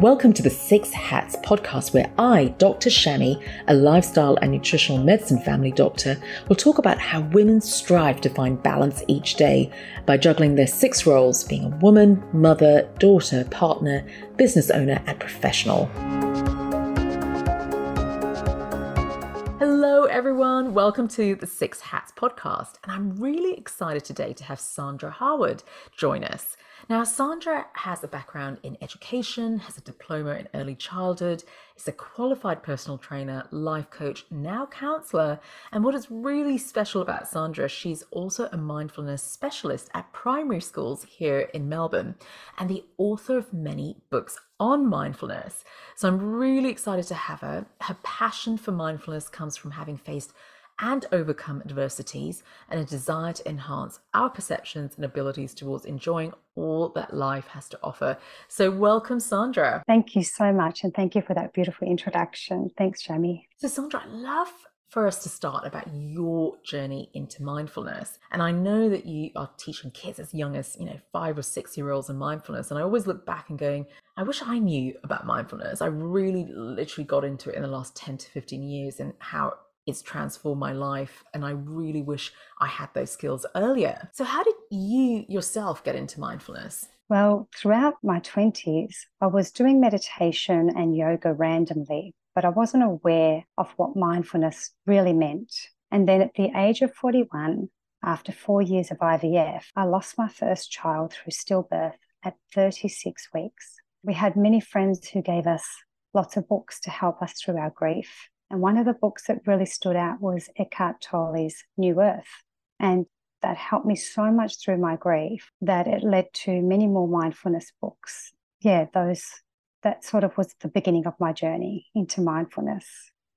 Welcome to the Six Hats podcast, where I, Dr. Shami, a lifestyle and nutritional medicine family doctor, will talk about how women strive to find balance each day by juggling their six roles being a woman, mother, daughter, partner, business owner, and professional. Everyone. Welcome to the Six Hats podcast. And I'm really excited today to have Sandra Harwood join us. Now, Sandra has a background in education, has a diploma in early childhood, is a qualified personal trainer, life coach, now counselor. And what is really special about Sandra, she's also a mindfulness specialist at primary schools here in Melbourne and the author of many books on mindfulness. So I'm really excited to have her. Her passion for mindfulness comes from having faced and overcome adversities and a desire to enhance our perceptions and abilities towards enjoying all that life has to offer. So, welcome, Sandra. Thank you so much. And thank you for that beautiful introduction. Thanks, Shami. So, Sandra, I'd love for us to start about your journey into mindfulness. And I know that you are teaching kids as young as, you know, five or six year olds in mindfulness. And I always look back and going, I wish I knew about mindfulness. I really literally got into it in the last 10 to 15 years and how it's transformed my life and I really wish I had those skills earlier. So, how did you yourself get into mindfulness? Well, throughout my 20s, I was doing meditation and yoga randomly, but I wasn't aware of what mindfulness really meant. And then at the age of 41, after four years of IVF, I lost my first child through stillbirth at 36 weeks. We had many friends who gave us lots of books to help us through our grief. And one of the books that really stood out was Eckhart Tolle's New Earth. And that helped me so much through my grief that it led to many more mindfulness books. Yeah, those that sort of was the beginning of my journey into mindfulness.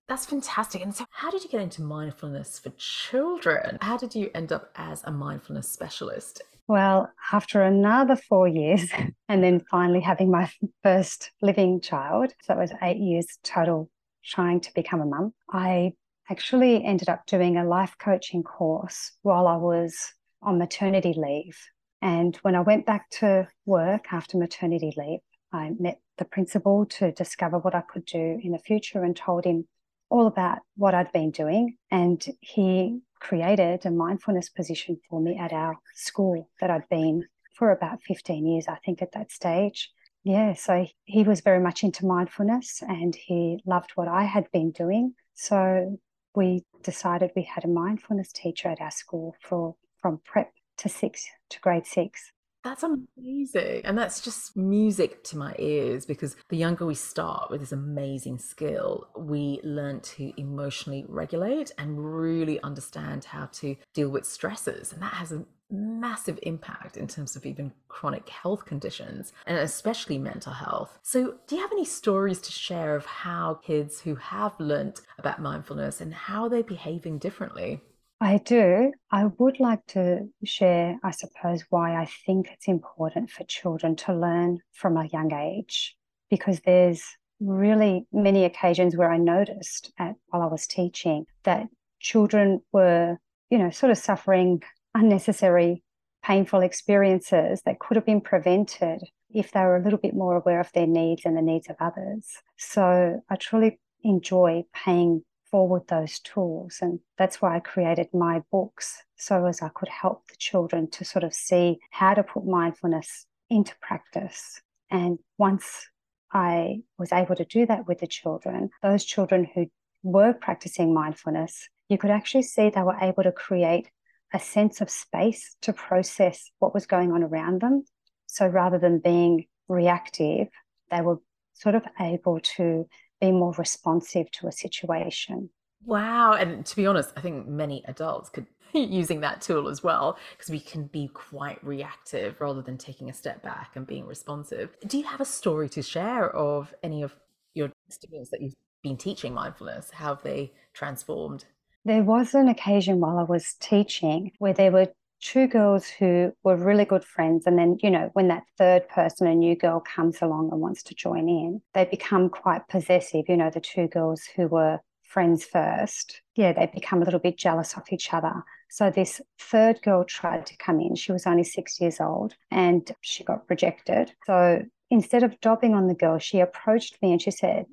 That's fantastic. And so, how did you get into mindfulness for children? How did you end up as a mindfulness specialist? Well, after another four years, and then finally having my first living child, so it was eight years total trying to become a mum. I actually ended up doing a life coaching course while I was on maternity leave. And when I went back to work after maternity leave, I met the principal to discover what I could do in the future and told him all about what I'd been doing. And he created a mindfulness position for me at our school that I'd been for about 15 years, I think, at that stage yeah, so he was very much into mindfulness and he loved what I had been doing. So we decided we had a mindfulness teacher at our school for from prep to six to grade six. That's amazing. And that's just music to my ears because the younger we start with this amazing skill, we learn to emotionally regulate and really understand how to deal with stresses. And that has a massive impact in terms of even chronic health conditions and especially mental health. So, do you have any stories to share of how kids who have learnt about mindfulness and how they're behaving differently? I do. I would like to share, I suppose, why I think it's important for children to learn from a young age, because there's really many occasions where I noticed at, while I was teaching that children were, you know, sort of suffering unnecessary painful experiences that could have been prevented if they were a little bit more aware of their needs and the needs of others. So I truly enjoy paying forward those tools. And that's why I created my books so as I could help the children to sort of see how to put mindfulness into practice. And once I was able to do that with the children, those children who were practicing mindfulness, you could actually see they were able to create a sense of space to process what was going on around them. So rather than being reactive, they were sort of able to be more responsive to a situation. Wow. And to be honest, I think many adults could using that tool as well because we can be quite reactive rather than taking a step back and being responsive. Do you have a story to share of any of your students that you've been teaching mindfulness? How have they transformed? There was an occasion while I was teaching where there were two girls who were really good friends. And then, you know, when that third person, a new girl, comes along and wants to join in, they become quite possessive. You know, the two girls who were friends first, yeah, they become a little bit jealous of each other. So this third girl tried to come in. She was only six years old and she got rejected. So instead of dobbing on the girl, she approached me and she said,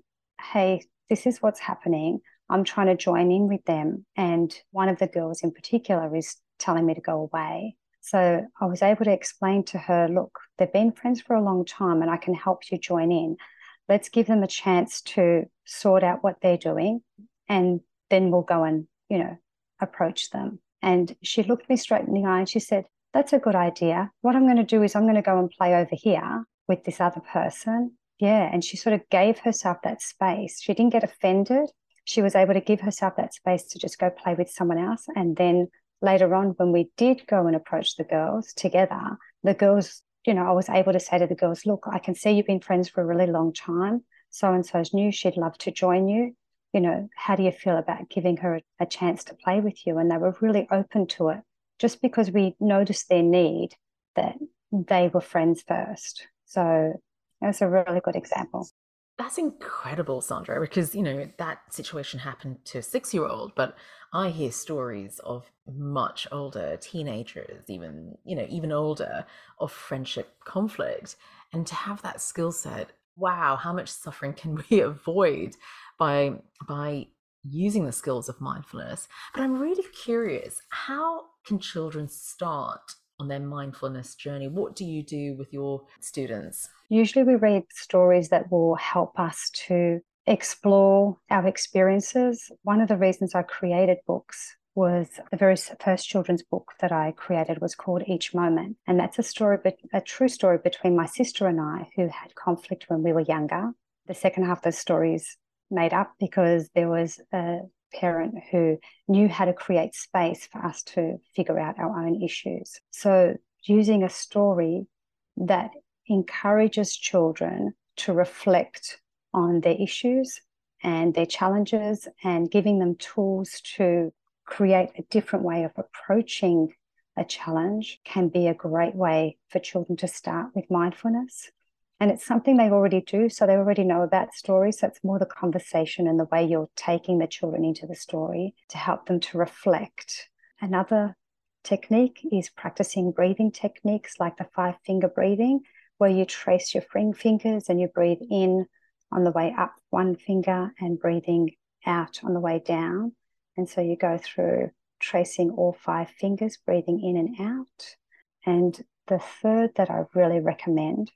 Hey, this is what's happening. I'm trying to join in with them. And one of the girls in particular is telling me to go away. So I was able to explain to her, look, they've been friends for a long time and I can help you join in. Let's give them a chance to sort out what they're doing and then we'll go and, you know, approach them. And she looked me straight in the eye and she said, That's a good idea. What I'm going to do is I'm going to go and play over here with this other person. Yeah. And she sort of gave herself that space. She didn't get offended. She was able to give herself that space to just go play with someone else. And then later on, when we did go and approach the girls together, the girls, you know, I was able to say to the girls, Look, I can see you've been friends for a really long time. So and so's new. She'd love to join you you know, how do you feel about giving her a, chance to play with you? And they were really open to it just because we noticed their need that they were friends first. So that's a really good example. That's incredible, Sandra, because, you know, that situation happened to a six year old, but I hear stories of much older teenagers, even, you know, even older, of friendship conflict. And to have that skill set, wow, how much suffering can we avoid by by using the skills of mindfulness. But I'm really curious, how can children start on their mindfulness journey? What do you do with your students? Usually we read stories that will help us to explore our experiences. One of the reasons I created books was the very first children's book that I created was called Each Moment. And that's a story, but a true story between my sister and I who had conflict when we were younger. The second half of the story is made up because there was a parent who knew how to create space for us to figure out our own issues. So, using a story that encourages children to reflect on their issues and their challenges and giving them tools to create a different way of approaching a challenge can be a great way for children to start with mindfulness. And it's something they already do. So they already know about stories. So it's more the conversation and the way you're taking the children into the story to help them to reflect. Another technique is practicing breathing techniques like the five finger breathing, where you trace your fingers and you breathe in on the way up one finger and breathing out on the way down. And so you go through tracing all five fingers, breathing in and out. And the third that I really recommend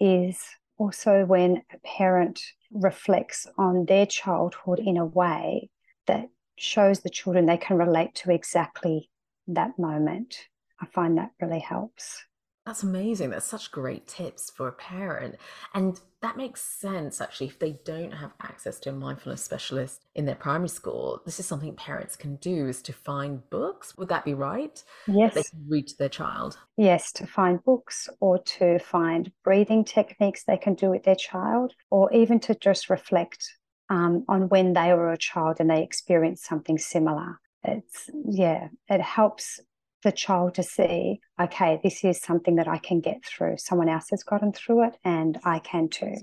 is also when a parent reflects on their childhood in a way that shows the children they can relate to exactly that moment. I find that really helps. That's amazing. That's such great tips for a parent. And that makes sense actually if they don't have access to a mindfulness specialist in their primary school. This is something parents can do is to find books. Would that be right? Yes. They can read to their child. Yes, to find books or to find breathing techniques they can do with their child, or even to just reflect um, on when they were a child and they experienced something similar. It's yeah, it helps the child to see, okay, this is something that I can get through. Someone else has gotten through it and I can too.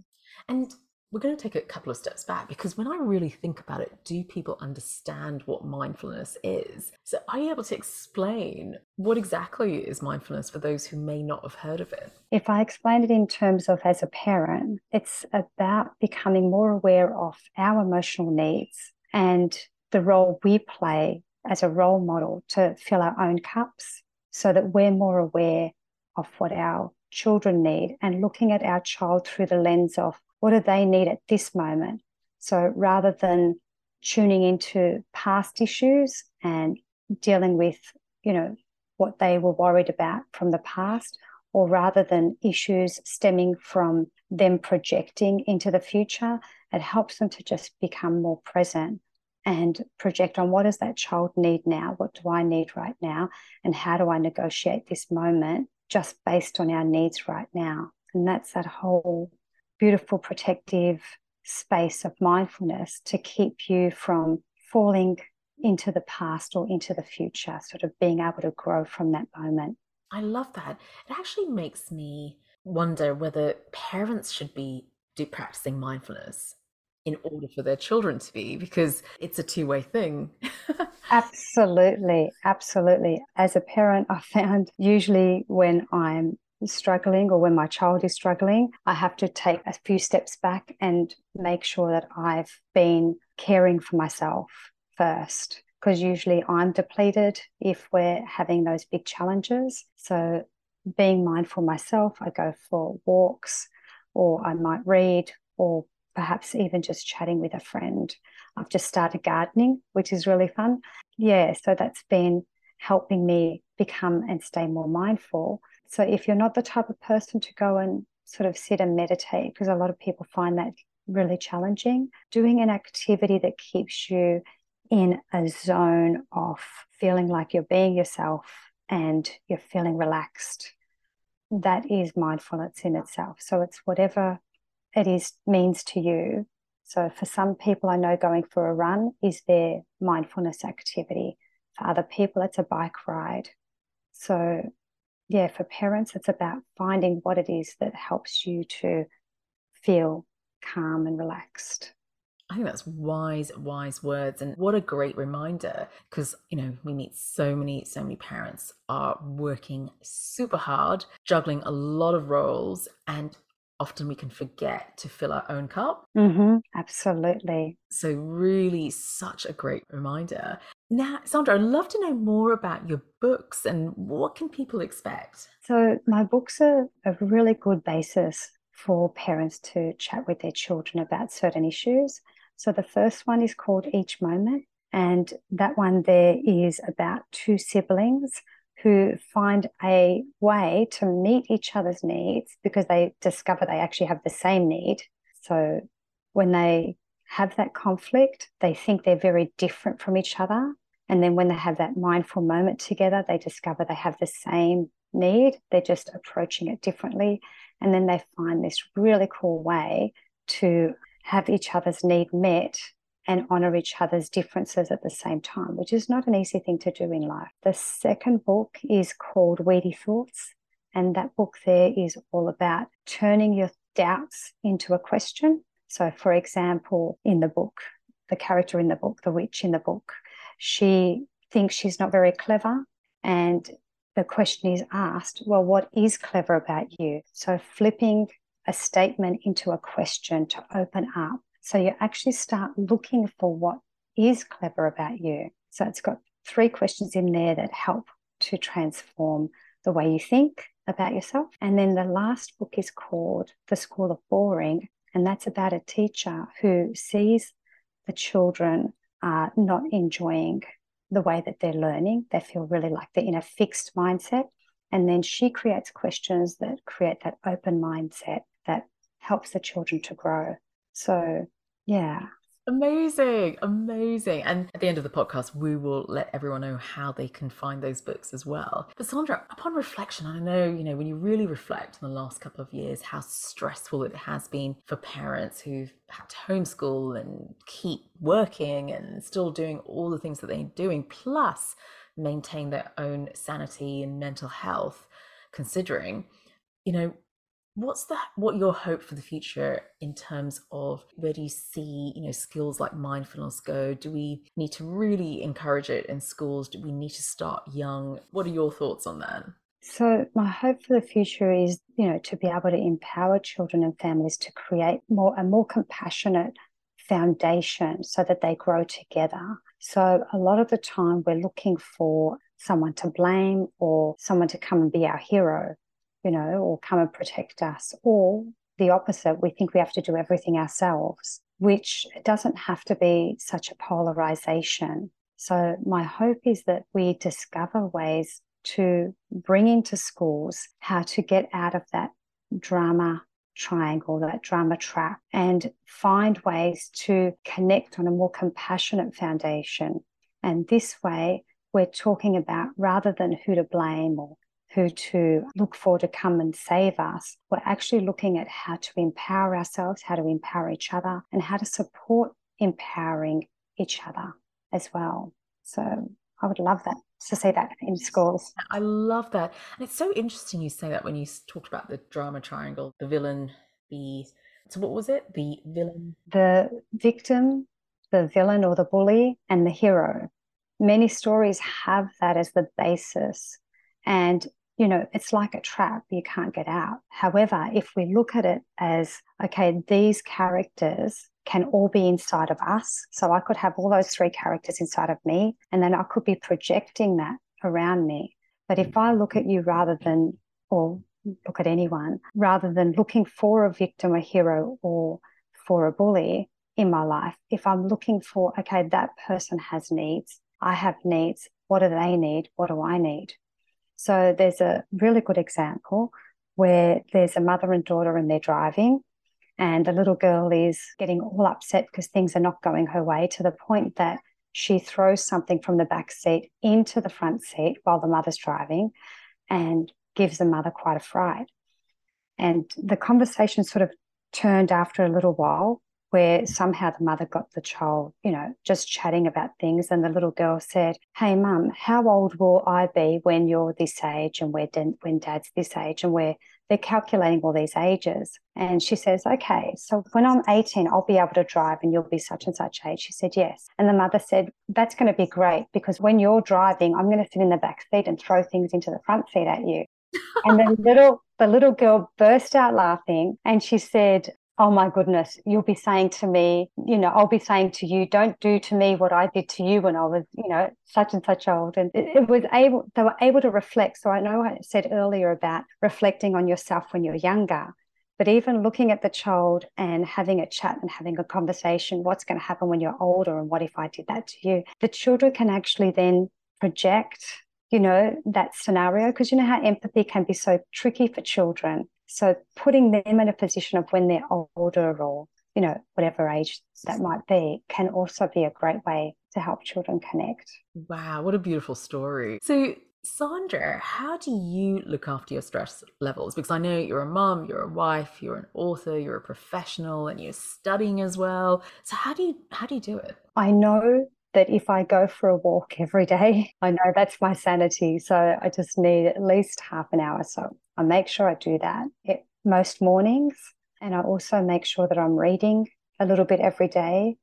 And we're going to take a couple of steps back because when I really think about it, do people understand what mindfulness is? So, are you able to explain what exactly is mindfulness for those who may not have heard of it? If I explain it in terms of as a parent, it's about becoming more aware of our emotional needs and the role we play as a role model to fill our own cups so that we're more aware of what our children need and looking at our child through the lens of what do they need at this moment. So rather than tuning into past issues and dealing with, you know, what they were worried about from the past, or rather than issues stemming from them projecting into the future, it helps them to just become more present and project on what does that child need now? What do I need right now? And how do I negotiate this moment just based on our needs right now? And that's that whole beautiful protective space of mindfulness to keep you from falling into the past or into the future, sort of being able to grow from that moment. I love that. It actually makes me wonder whether parents should be practicing mindfulness in order for their children to be because it's a two-way thing. Absolutely absolutely. As a parent i found usually when i'm struggling or when my child is struggling i have to take a few steps back and make sure that i've been caring for myself first because usually i'm depleted if we're having those big challenges. So being mindful myself i go for walks or i might read or perhaps even just chatting with a friend. I've just started gardening, which is really fun. Yeah, so that's been helping me become and stay more mindful. So if you're not the type of person to go and sort of sit and meditate, because a lot of people find that really challenging, doing an activity that keeps you in a zone of feeling like you're being yourself and you're feeling relaxed, that is mindfulness in itself. So it's whatever it is means to you. So for some people, I know going for a run is their mindfulness activity. For other people, it's a bike ride. So yeah, for parents, it's about finding what it is that helps you to feel calm and relaxed. I think that's wise, wise words. And what a great reminder because, you know, we meet so many, so many parents are working super hard, juggling a lot of roles, and often we can forget to fill our own cup. Mm-hmm, absolutely. So, really, such a great reminder. Now, Sandra, I'd love to know more about your books and what can people expect? So, my books are a really good basis for parents to chat with their children about certain issues. So, the first one is called Each Moment, and that one there is about two siblings who find a way to meet each other's needs because they discover they actually have the same need. So when they have that conflict, they think they're very different from each other. And then when they have that mindful moment together, they discover they have the same need. They're just approaching it differently. And then they find this really cool way to have each other's need met and honor each other's differences at the same time, which is not an easy thing to do in life. The second book is called Weedy Thoughts. And that book there is all about turning your doubts into a question. So, for example, in the book, the character in the book, the witch in the book, she thinks she's not very clever. And the question is asked, well, what is clever about you? So, flipping a statement into a question to open up so you actually start looking for what is clever about you. So it's got three questions in there that help to transform the way you think about yourself. And then the last book is called The School of Boring. And that's about a teacher who sees the children are not enjoying the way that they're learning. They feel really like they're in a fixed mindset. And then she creates questions that create that open mindset that helps the children to grow. So yeah. Amazing, amazing. And at the end of the podcast, we will let everyone know how they can find those books as well. But Sandra, upon reflection, I know, you know, when you really reflect on the last couple of years, how stressful it has been for parents who've had to homeschool and keep working and still doing all the things that they're doing, plus maintain their own sanity and mental health, considering, you know, what's the what your hope for the future in terms of where do you see you know skills like mindfulness go? Do we need to really encourage it in schools? Do we need to start young? What are your thoughts on that? So my hope for the future is you know to be able to empower children and families to create more a more compassionate foundation so that they grow together. So a lot of the time we're looking for someone to blame or someone to come and be our hero you know, or come and protect us. Or the opposite, we think we have to do everything ourselves, which doesn't have to be such a polarization. So, my hope is that we discover ways to bring into schools how to get out of that drama triangle, that drama trap, and find ways to connect on a more compassionate foundation. And this way, we're talking about rather than who to blame or who to look for to come and save us. We're actually looking at how to empower ourselves, how to empower each other, and how to support empowering each other as well. So I would love that to see that in schools. I love that. And it's so interesting you say that when you talked about the drama triangle, the villain, the So, what was it? The villain? The victim, the villain or the bully, and the hero. Many stories have that as the basis. And, you know, it's like a trap, you can't get out. However, if we look at it as, okay, these characters can all be inside of us. So I could have all those three characters inside of me, and then I could be projecting that around me. But if I look at you rather than, or look at anyone, rather than looking for a victim, a hero, or for a bully in my life, if I'm looking for, okay, that person has needs, I have needs, what do they need? What do I need? So there's a really good example where there's a mother and daughter and they're driving and the little girl is getting all upset because things are not going her way to the point that she throws something from the back seat into the front seat while the mother's driving and gives the mother quite a fright. And the conversation sort of turned after a little while where somehow the mother got the child, you know, just chatting about things. And the little girl said, Hey, mum, how old will I be when you're this age and where when dad's this age and where they're calculating all these ages. And she says, Okay, so when I'm 18, I'll be able to drive and you'll be such and such age. She said, Yes. And the mother said, That's going to be great because when you're driving, I'm going to sit in the back seat and throw things into the front seat at you. and the little the little girl burst out laughing and she said oh my goodness, you'll be saying to me, you know, I'll be saying to you, don't do to me what I did to you when I was, you know, such and such old. And it, it was able, they were able to reflect. So I know I said earlier about reflecting on yourself when you're younger. But even looking at the child and having a chat and having a conversation, what's going to happen when you're older and what if I did that to you? The children can actually then project, you know, that scenario because you know how empathy can be so tricky for children so putting them in a position of when they're older or, you know, whatever age that might be can also be a great way to help children connect. Wow, what a beautiful story. So Sandra, how do you look after your stress levels? Because I know you're a mum, you're a wife, you're an author, you're a professional, and you're studying as well. So how do you how do you do it? I know that if I go for a walk every day, I know that's my sanity. So I just need at least half an hour. So I make sure I do that it, most mornings. And I also make sure that I'm reading a little bit every day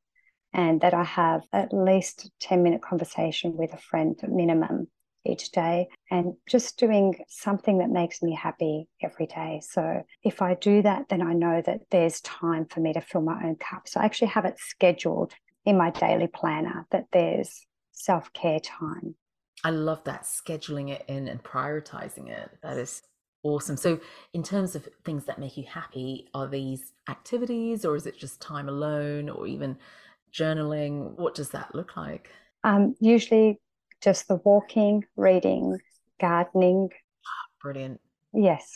and that I have at least 10 minute conversation with a friend minimum each day and just doing something that makes me happy every day. So if I do that, then I know that there's time for me to fill my own cup. So I actually have it scheduled in my daily planner that there's self care time. I love that scheduling it in and prioritizing it. That is awesome. So, in terms of things that make you happy, are these activities or is it just time alone or even journaling? What does that look like? Um, usually just the walking, reading, gardening. Brilliant. Yes.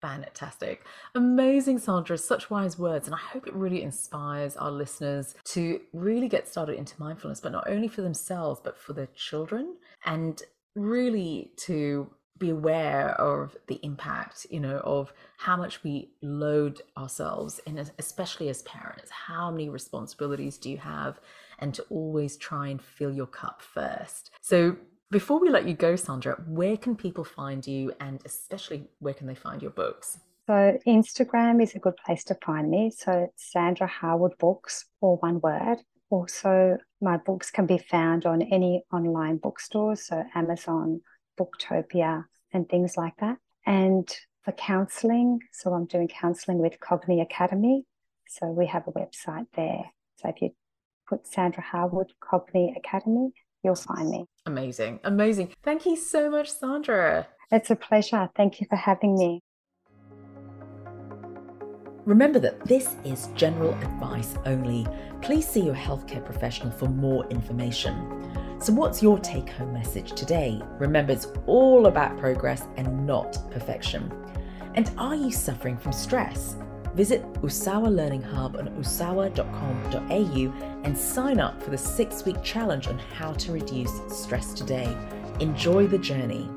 Fantastic. Amazing, Sandra. Such wise words. And I hope it really inspires our listeners to really get started into mindfulness, but not only for themselves, but for their children and really to be aware of the impact, you know, of how much we load ourselves, and especially as parents, how many responsibilities do you have, and to always try and fill your cup first. So, before we let you go, Sandra, where can people find you and especially where can they find your books? So, Instagram is a good place to find me. So, Sandra Harwood Books, or one word. Also, my books can be found on any online bookstores, so Amazon, Booktopia, and things like that. And for counseling, so I'm doing counseling with Cogni Academy. So, we have a website there. So, if you put Sandra Harwood Cogni Academy, you'll find me. Amazing. Amazing. Thank you so much, Sandra. It's a pleasure. Thank you for having me. Remember that this is general advice only. Please see your healthcare professional for more information. So, what's your take home message today? Remember, it's all about progress and not perfection. And are you suffering from stress? Visit Usawa Learning Hub on usawa.com.au and sign up for the six week challenge on how to reduce stress today. Enjoy the journey.